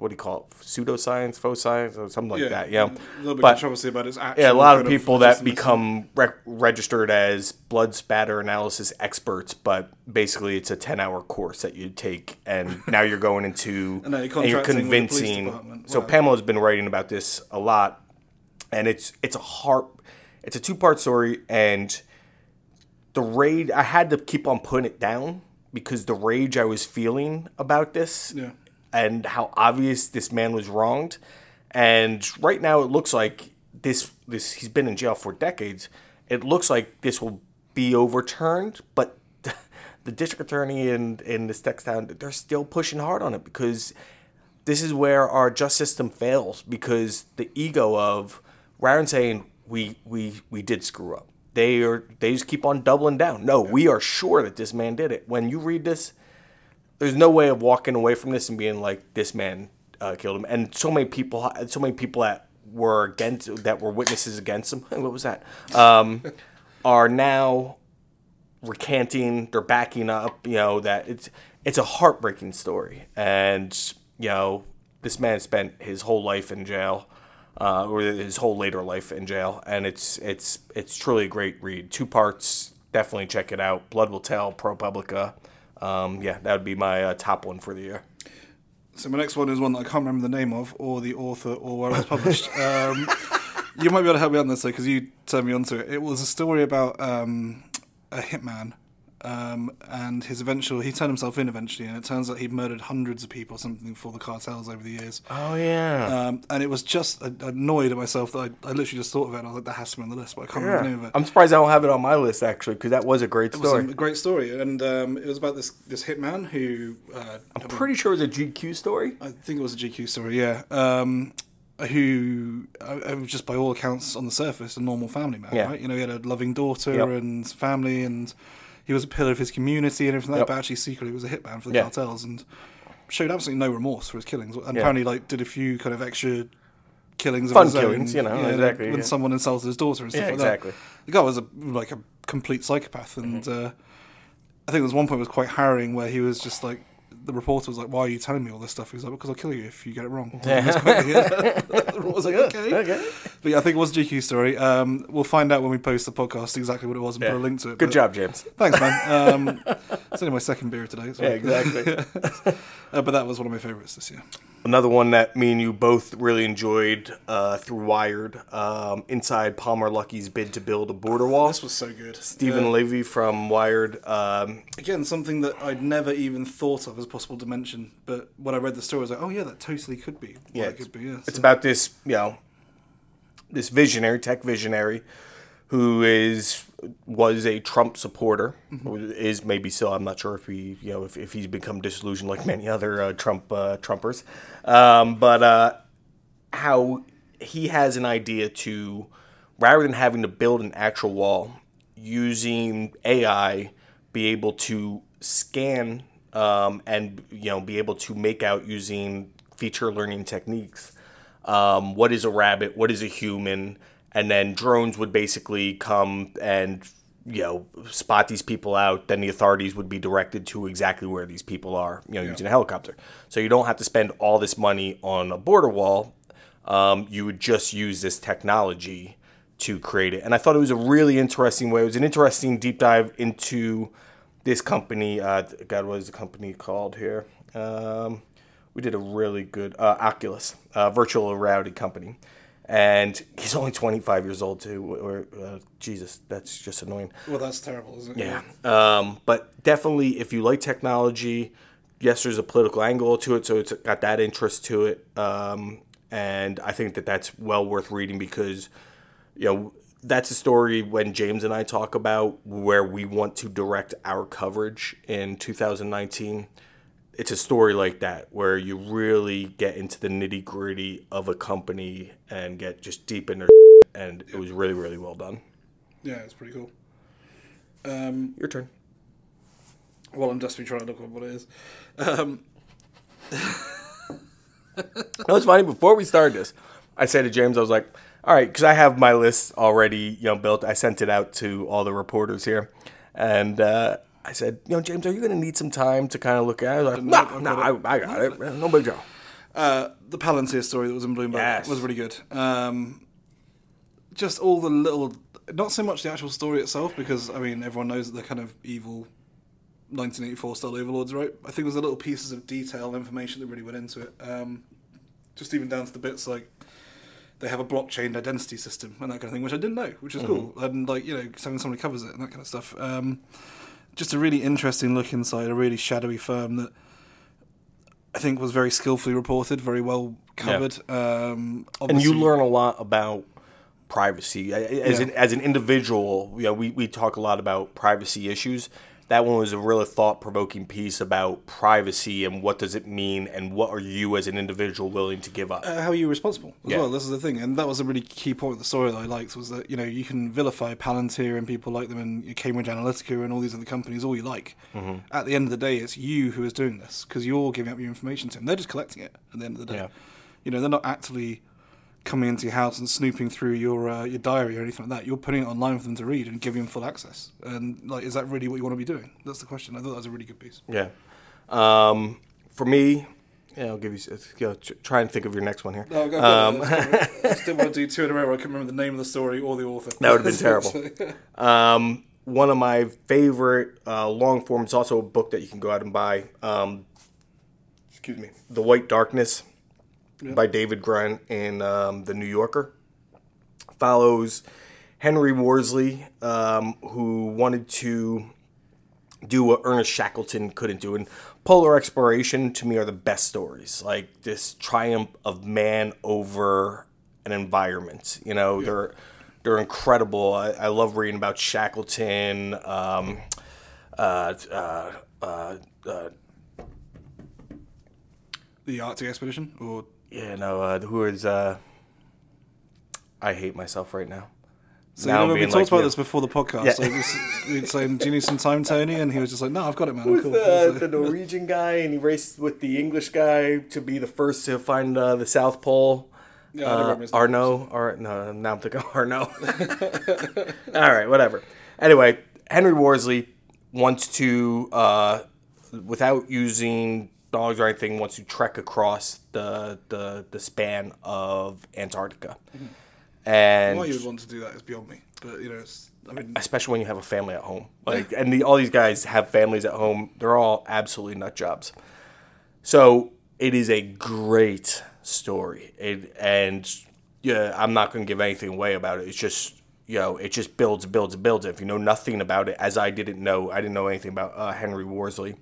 what do you call it? Pseudoscience, faux science, or something like that. Yeah, a little bit But- controversy about actual. yeah, a lot of people that become rec- registered as blood spatter analysis experts, but basically it's a ten-hour course that you take, and now you're going into And you're you're the police convincing. department. So Pamela's been writing about this a lot, and it's it's a heart, it's a two-part story, and the rage I had to keep on putting it down because the rage I was feeling about this Yeah. And how obvious this man was wronged. And right now, it looks like this this he's been in jail for decades. It looks like this will be overturned, but the district attorney in in this Texas town they're still pushing hard on it because this is where our just system fails because the ego of than saying we we we did screw up they are they just keep on doubling down no we are sure that this man did it when you read this there's no way of walking away from this and being like this man uh, killed him. And so many people so many people that were against that were witnesses against him what was that? Um, are now recanting they're backing up you know that it's it's a heartbreaking story. And you know this man spent his whole life in jail uh, or his whole later life in jail. And it's it's it's truly a great read. Two parts definitely check it out. Blood will tell ProPublica um, yeah that would be my uh, top one for the year So my next one is one that I can't remember the name of, or the author, or where it was published. um, you might be able to help me on this, though, because you turned me onto it. It was a story about um, a hitman, um, and his eventual. He turned himself in eventually, and it turns out he'd murdered hundreds of people, or something, for the cartels over the years. oh yeah Um, and it was just I, annoyed at myself that I, I literally just thought of it, and I was like, that has to be on the list, but I can't remember the name of it. I'm surprised I don't have it on my list actually because that was a great It was story a great story, and um, it was about this this hitman who. Uh, I'm pretty sure it was a GQ story I think it was a GQ story, yeah. Um, who uh, just by all accounts on the surface a normal family man, Yeah. right? You know, he had a loving daughter Yep. and family, and he was a pillar of his community and everything like Yep. that. But actually, secretly, was a hitman for the Yeah. cartels and showed absolutely no remorse for his killings. And Yeah. apparently, like, did a few kind of extra killings, of Fun his own, killings, you know, yeah, exactly, When yeah. someone insulted his daughter and stuff like exactly. that. The guy was a like a complete psychopath, and Mm-hmm. uh, I think there was one point was quite harrowing where he was just like. The reporter was like, "Why are you telling me all this stuff?" He was like, "Because I'll kill you if you get it wrong." Yeah. I was like, "Okay." okay But yeah, I think it was a GQ story. Um, we'll find out when we post the podcast exactly what it was and put a link to it. good but- job James Thanks, man. Um, it's only my second beer today. So. yeah exactly. Uh, but that was one of my favorites this year. Another one that me and you both really enjoyed uh, through Wired, um, inside Palmer Luckey's bid to build a border wall. This was so good. Steven Yeah. Levy from Wired. Um, Again, something that I'd never even thought of as possible to mention. But when I read the story, I was like, oh, yeah, that totally could be. yeah, it could be. Yeah. it's So- about this, you know, this visionary, tech visionary, who is was a Trump supporter, or is maybe still. I'm not sure if he, you know, if, if he's become disillusioned like many other uh, Trump uh, Trumpers, um, but uh, how he has an idea to, rather than having to build an actual wall, using AI, be able to scan um, and you know be able to make out using feature learning techniques. Um, what is a rabbit? What is a human? And then drones would basically come and you know spot these people out. Then the authorities would be directed to exactly where these people are. You know, using a helicopter. So you don't have to spend all this money on a border wall. Um, you would just use this technology to create it. And I thought it was a really interesting way. It was an interesting deep dive into this company. Uh, God, what is the company called here? Um, we did a really good uh, Oculus, uh, virtual reality company, and he's only 25 years old too. Or uh, Jesus, that's just annoying. Well, that's terrible, isn't it? Yeah. Um, but definitely, if you like technology, yes, there's a political angle to it, so it's got that interest to it. Um, and I think that that's well worth reading because, you know, that's a story when James and I talk about where we want to direct our coverage in 2019. It's a story like that where you really get into the nitty gritty of a company and get just deep in their and it was really, really well done. Yeah, it's pretty cool. Um, Your turn. well, I'm desperately trying to look up what it is. Um, No, it's funny. Before we started this, I said to James, I was like, "All right," because I have my list already, you know, built. I sent it out to all the reporters here, and uh, I said, "You know, James, are you going to need some time to kind of look at it?" I was like, No, "No, no, I, I got it. No big deal." uh, the Palantir story that was in Bloomberg Yes. was really good. Um, just all the little, not so much the actual story itself, because I mean everyone knows that they're kind of evil, 1984 style overlords, right? I think there's the little pieces of detail information that really went into it. Um, just even down to the bits like they have a blockchain identity system and that kind of thing, which I didn't know, which is cool. And like you know, having somebody covers it and that kind of stuff. Um, just a really interesting look inside a really shadowy firm that I think was very skillfully reported, very well covered. Um, And you learn a lot about privacy as Yeah. an as an individual. You know, we we talk a lot about privacy issues. That one was a really thought provoking piece about privacy and what does it mean and what are you as an individual willing to give up. uh, how are you responsible as Yeah. well? This is the thing, and that was a really key point of the story that I liked was that you know you can vilify Palantir and people like them and Cambridge Analytica and all these other companies all you like. Mm-hmm. At the end of the day, it's you who is doing this because you're giving up your information to them. They're just collecting it at the end of the day. Yeah. You know, they're not actively coming into your house and snooping through your uh, your diary or anything like that. You're putting it online for them to read and giving them full access. And like, is that really what you want to be doing? That's the question. I thought that was a really good piece. Yeah. Um, for me, yeah, I'll give you. You know, try and think of your next one here. No, go um, I still want to do two in a row. where I couldn't remember the name of the story or the author. That would have been terrible. Um, one of my favorite uh, long forms, also a book that you can go out and buy. Um, excuse me, The White Darkness by David Grann in um, the New Yorker. Follows Henry Worsley, um, who wanted to do what Ernest Shackleton couldn't do. And Polar Exploration to me are the best stories. Like this triumph of man over an environment. You know, they're they're incredible. I, I love reading about Shackleton. Um, uh, uh, uh, uh, The Arctic expedition, or yeah, no, uh, who is? Uh, I hate myself right now. so Now you know we talked like about this before the podcast. Yeah. This, we'd saying, "Do you need some time, Tony?" And he was just like, "No, I've got it, man. Who's cool." the, the Norwegian guy, and he raced with the English guy to be the first to find uh, the South Pole. Yeah, uh, remember his name. Arno, or no, now I'm thinking Arno. All right, whatever. Anyway, Henry Worsley wants to, uh, without using dogs or anything, wants to trek across the the, the span of Antarctica, and Why you would want to do that is beyond me. But you know, it's, I mean, especially when you have a family at home. Like, and the, all these guys have families at home. They're all absolutely nut jobs. So it is a great story, it, and yeah, I'm not going to give anything away about it. It's just you know, it just builds, builds, builds. If you know nothing about it, as I didn't know, I didn't know anything about uh, Henry Worsley.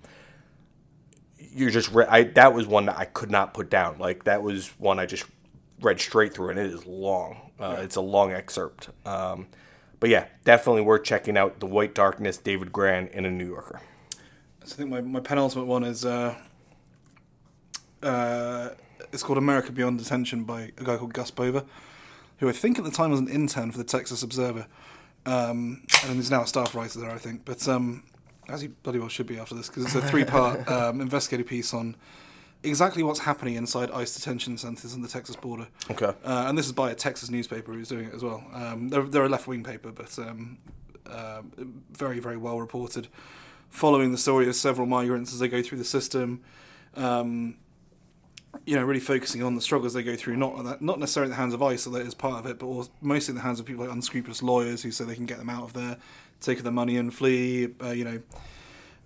You're just re- I that was one that I could not put down. Like that was one I just read straight through, and it is long. Uh, It's a long excerpt. Um, but yeah, definitely worth checking out. The White Darkness, David Grann in a New Yorker. So I think my, my penultimate one is uh, uh, it's called America Beyond Detention by a guy called Gus Bova, who I think at the time was an intern for the Texas Observer, um, and he's now a staff writer there, I think. But um, as he bloody well should be after this, because it's a three-part um, investigative piece on exactly what's happening inside ICE detention centres on the Texas border. Okay. Uh, and this is by a Texas newspaper who's doing it as well. Um, they're, they're a left wing paper, but um, uh, very, very well reported. Following the story of several migrants as they go through the system, um, you know, really focusing on the struggles they go through, not that, not necessarily in the hands of ICE, although that is part of it, but also mostly in the hands of people like unscrupulous lawyers who say they can get them out of there, take the money and flee. Uh, you know,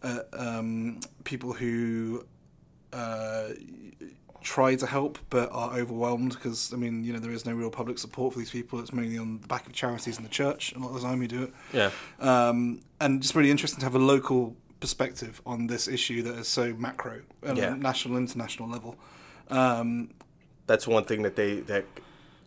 uh, um, people who uh, try to help but are overwhelmed because I mean you know there is no real public support for these people. It's mainly on the back of charities and the church, and a lot of the time we do it. Yeah. Um, and it's really interesting to have a local perspective on this issue that is so macro at Yeah. a national, international level. Um, That's one thing that they that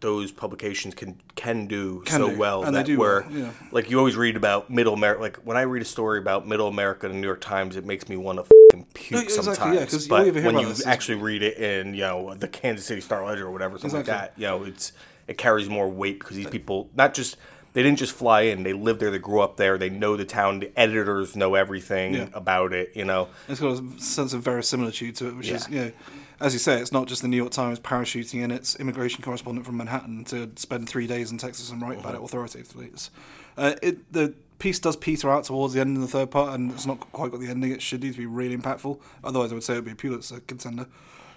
those publications can can do Can so do, well. and they that do where, yeah. like you always read about Middle America. Like when I read a story about Middle America in the New York Times, it makes me want to puke No, exactly, sometimes. yeah, but don't even hear when you this actually read it in you know the Kansas City Star Ledger or whatever, something like that, you know, it's it carries more weight because these people not just they didn't just fly in; they live there, they grew up there, they know the town. The editors know everything Yeah. about it. You know, It's got a sense of verisimilitude to it, which is, Yeah. you know, as you say, it's not just the New York Times parachuting in its immigration correspondent from Manhattan to spend three days in Texas and write about it authoritatively. It's, uh, it, the piece does peter out towards the end in the third part, and it's not quite got the ending it should do to be really impactful. Otherwise, I would say it would be a Pulitzer contender.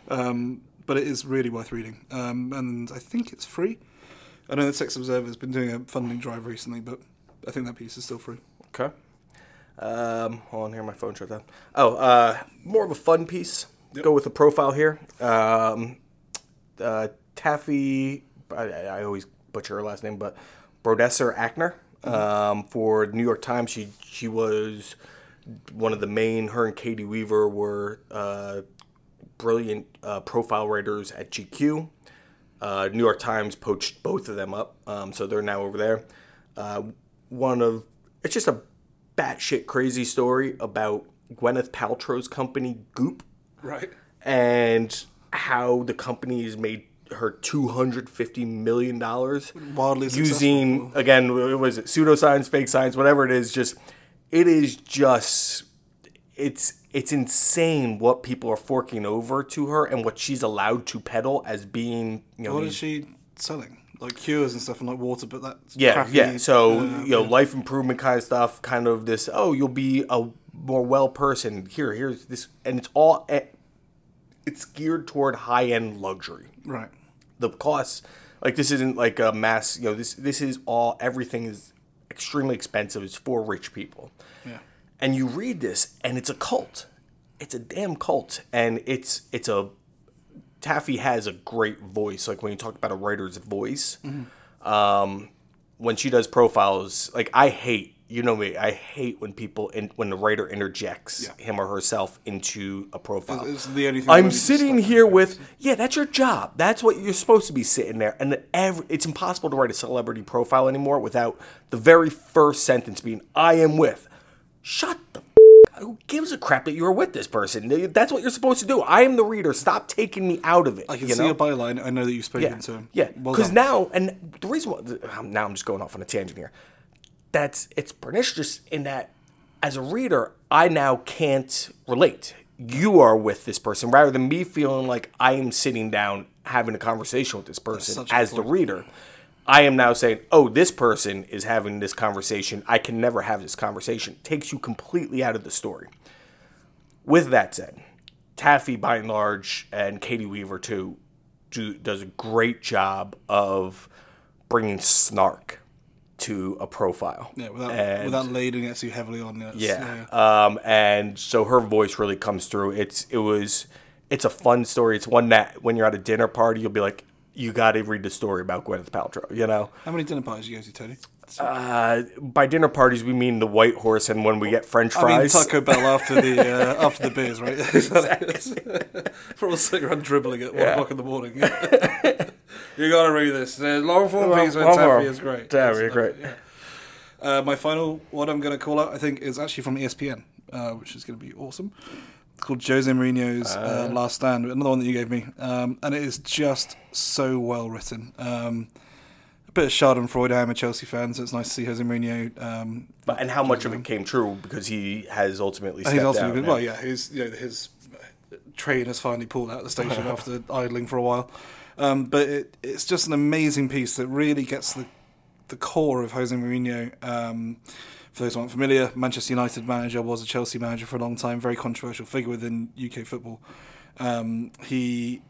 Um, but it is really worth reading, um, and I think it's free. I know the Texas Observer has been doing a funding drive recently, but I think that piece is still free. Okay. Um, hold on here, my phone shut down. Oh, uh, more of a fun piece. Go with the profile here. Um, uh, Taffy, I, I always butcher her last name, but Brodesser-Akner um, for New York Times. She she was one of the main. Her and Caity Weaver were uh, brilliant uh, profile writers at GQ. Uh, New York Times poached both of them up, um, so they're now over there. Uh, one of it's just a batshit crazy story about Gwyneth Paltrow's company Goop Right. and how the company has made her two hundred fifty million dollars Wildly using successful. again what was it pseudoscience, fake science, whatever it is. Just it is just it's it's insane what people are forking over to her and what she's allowed to peddle as being you know What these- is she selling? Like cures and stuff and like water, but that's yeah, crappy, yeah. So uh, you know, life improvement kind of stuff, kind of this. Oh, you'll be a more well person. Here, here's this, and it's all. eh, It's geared toward high end luxury. right. The costs, like this, isn't like a mass. You know, this this is all. Everything is extremely expensive. It's for rich people. Yeah. And you read this, and it's a cult. It's a damn cult, and it's it's a. Taffy has a great voice. Like when you talk about a writer's voice, um, when she does profiles, like I hate, you know me, I hate when people in, when the writer interjects Yeah. him or herself into a profile. It's the only thing I'm sitting here with yeah, that's your job. That's what you're supposed to be sitting there. And every, it's impossible to write a celebrity profile anymore without the very first sentence being, I am with. Shut the f- who gives a crap that you're with this person? That's what you're supposed to do. I am the reader. Stop taking me out of it. I can you see know? a byline. I know that you've spoken Yeah, to him. yeah. Because done. now, and the reason why now I'm just going off on a tangent here. That's it's pernicious in that as a reader, I now can't relate. You are with this person rather than me feeling like I am sitting down having a conversation with this person as the reader. I am now saying, "Oh, this person is having this conversation. I can never have this conversation." takes you completely out of the story. With that said, Taffy, by and large, and Caity Weaver too, do, does a great job of bringing snark to a profile. yeah, without And- without lading it too heavily on it. yeah. Um, and so her voice really comes through. It's it was it's a fun story. It's one that when you're at a dinner party, you'll be like, you got to read the story about Gwyneth Paltrow. You know, How many dinner parties you go to, Tony? uh, by dinner parties we mean the White Horse and when we get French I mean fries. Taco Bell after the uh, after the beers, right? For all sitting around dribbling at one Yeah. o'clock in the morning. You got to read this. The long form piece with One Taffy is great. Taffy, It's, uh, great. yeah. Uh, my final, what I'm going to call out, I think, is actually from ESPN, uh, which is going to be awesome. It's called Jose Mourinho's uh, Last Stand, another one that you gave me, um, and it is just so well written. Um, a bit of Schadenfreude. I'm a Chelsea fan, so it's nice to see Jose Mourinho. Um, But and how much of it came true because he has ultimately stepped he's also down. Well, yeah, his you know his train has finally pulled out of the station after idling for a while. Um, but it, it's just an amazing piece that really gets the the core of Jose Mourinho. Um, for those who aren't familiar, Manchester United manager was a Chelsea manager for a long time, very controversial figure within UK football. Um, he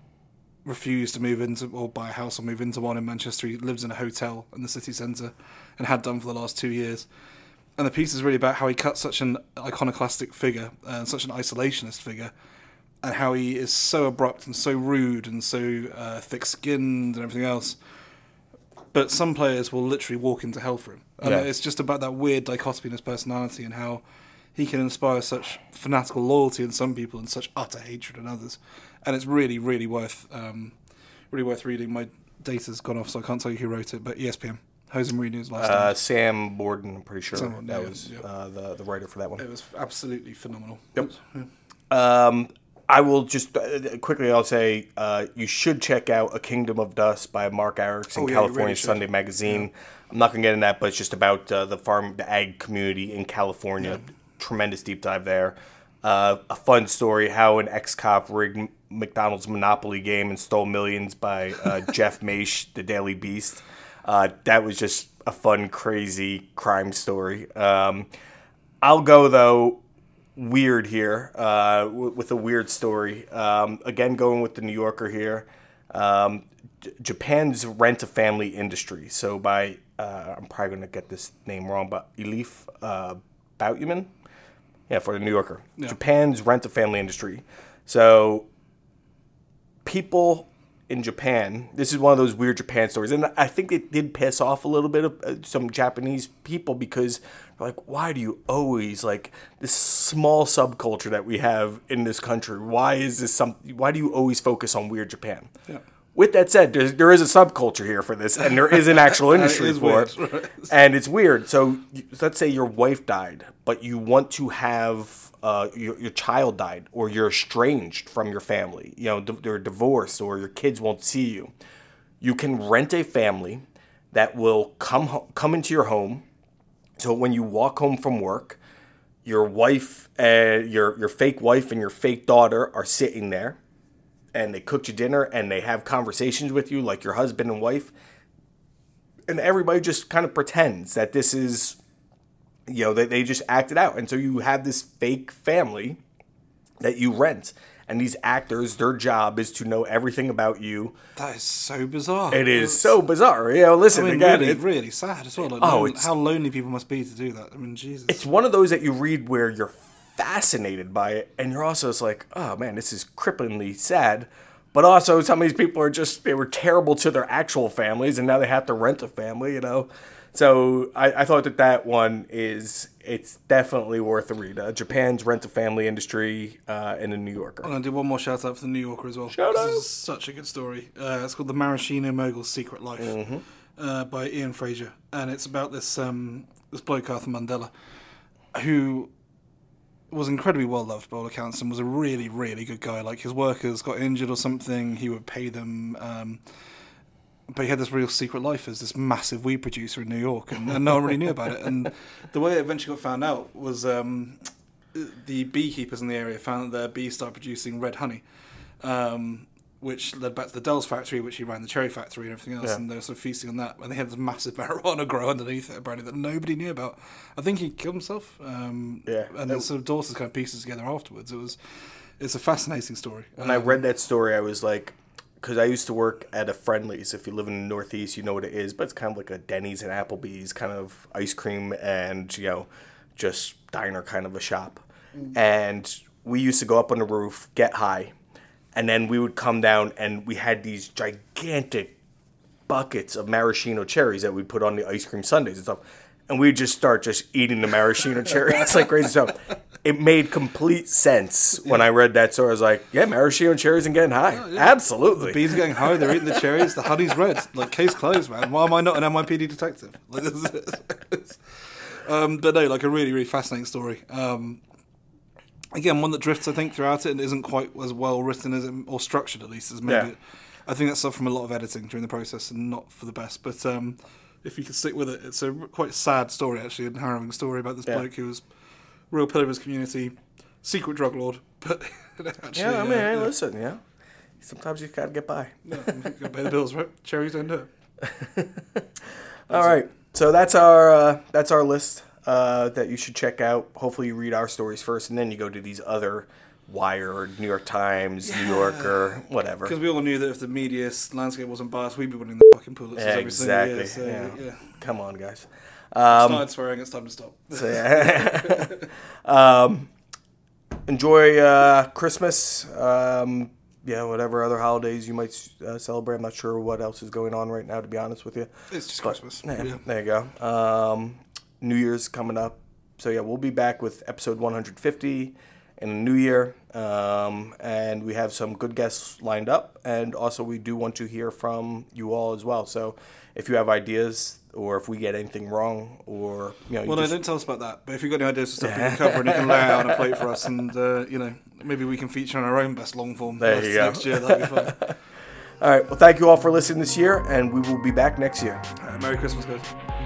refused to move into or buy a house or move into one in Manchester. He lives in a hotel in the city centre and had done for the last two years. And the piece is really about how he cut such an iconoclastic figure and such an isolationist figure and how he is so abrupt and so rude and so uh, thick-skinned and everything else. But some players will literally walk into hell for him, and Yeah. it's just about that weird dichotomy in his personality and how he can inspire such fanatical loyalty in some people and such utter hatred in others. And it's really, really worth, um, really worth reading. My data's gone off, so I can't tell you who wrote it. But ESPN, Jose Mourinho's last. Uh, name. Sam Borden, I'm pretty sure Sam that yeah, was yeah. Uh, the the writer for that one. It was absolutely phenomenal. Yep. Yeah. Um, I will just uh, quickly. I'll say uh, you should check out "A Kingdom of Dust" by Mark Erickson, Oh, yeah, California really. Sunday Magazine. I'm not gonna get in that, but it's just about uh, the farm, the ag community in California. Tremendous deep dive there. Uh, a fun story: how an ex-cop rigged McDonald's Monopoly game and stole millions by uh, Jeff Maysh, the Daily Beast. Uh, that was just a fun, crazy crime story. Um, I'll go though weird here uh, w- with a weird story. Um, again, going with the New Yorker here. Um, J- Japan's rent a family industry. So by uh, I'm probably going to get this name wrong, but Elif uh, yeah, for the New Yorker. Japan's rent a family industry. So people in Japan, this is one of those weird Japan stories, and I think it did piss off a little bit of uh, some Japanese people because they're like, why do you always like this small subculture that we have in this country? Why is this some? Why do you always focus on weird Japan? Yeah. With that said, there's, a subculture here for this, and there is an actual industry is for it, and it's weird. So let's say your wife died, but you want to have uh, your, your child died, or you're estranged from your family. You know, they're divorced, or your kids won't see you. You can rent a family that will come come into your home. So when you walk home from work, your wife, uh, your your fake wife, and your fake daughter are sitting there and they cooked you dinner and they have conversations with you like your husband and wife and everybody just kind of pretends that this is you know they, they just act it out and so you have this fake family that you rent and these actors their job is to know everything about you That is so bizarre. it is so bizarre you know listen I mean, again really, it- really sad as well. Like, Oh, how lonely people must be to do that. I mean, Jesus. it's one of those that you read where you're fascinated by it and you're also just like oh man this is cripplingly sad but also some of these people are just they were terrible to their actual families and now they have to rent a family you know so i, I thought that that one is it's definitely worth a read uh, japan's rent a family industry uh, in the new yorker I'm gonna do one more shout out for the New Yorker as well. Shout This is such a good story. Uh, it's called The Maraschino Mogul's Secret Life Mm-hmm. uh, by Ian Frazier, and it's about this um, this bloke Arthur Mondella, who was incredibly well loved by all accounts and was a really really good guy. Like his workers got injured or something, he would pay them. Um, but he had this real secret life as this massive weed producer in New York, and, and no one really knew about it. And the way it eventually got found out was um, the beekeepers in the area found that their bees started producing red honey, um, which led back to the Dell's factory, which he ran the cherry factory and everything else, Yeah. and they were sort of feasting on that. And they had this massive marijuana grow underneath it, apparently, that nobody knew about. I think he killed himself. Um, Yeah. and then sort of daughters kind of pieces together afterwards. It was, it's a fascinating story. when I read that story, I was like, because I used to work at a Friendly's. If you live in the Northeast, you know what it is, but it's kind of like a Denny's and Applebee's kind of ice cream and you know, just diner kind of a shop. Mm. And we used to go up on the roof, get high, and then we would come down and we had these gigantic buckets of maraschino cherries that we put on the ice cream sundaes and stuff. And we'd just start just eating the maraschino cherries It's like crazy stuff. It made complete sense when I read that story. I was like, yeah, maraschino and cherries and getting high. Absolutely. The Bees are getting high. They're eating the cherries. The honey's red. Like case closed, man. Why am I not an NYPD detective? Like, this is- um, but no, like a really, really fascinating story. Um, again, one that drifts, I think, throughout it and isn't quite as well written as it, or structured at least as maybe. Yeah. It, I think that's stuff from a lot of editing during the process and not for the best. But um, if you can stick with it, it's a quite sad story actually, and harrowing story about this Yeah. bloke who was a real pillar of his community, secret drug lord, but actually, yeah, I mean, uh, hey, yeah. listen, yeah. Sometimes you gotta get by. Yeah, gotta pay the bills, right? Cherries don't do it. All right, so that's our uh, that's our list uh, that you should check out. Hopefully, you read our stories first, and then you go to these other Wired, New York Times, New Yorker, whatever. Because we all knew that if the media landscape wasn't biased, we'd be winning the fucking Pulitzers every single year. Exactly. So, yeah. yeah. Come on, guys. Started swearing, it's time to stop. So, yeah. um, enjoy uh, Christmas. Um, yeah, whatever other holidays you might uh, celebrate. I'm not sure what else is going on right now, to be honest with you. It's just But, Christmas. yeah, Yeah. There you go. Um, New Year's coming up. So, yeah, we'll be back with episode 150 in the new year. Um, and we have some good guests lined up. And also, we do want to hear from you all as well. So, if you have ideas or if we get anything wrong or, you know, you Well, no, just- don't tell us about that. But if you've got any ideas for stuff we can cover, and you can lay out on a plate for us, and uh, you know, maybe we can feature on our own best long form There you go. next year. That'd be fun. all right. Well, thank you all for listening this year. And we will be back next year. Right, Merry Christmas, guys.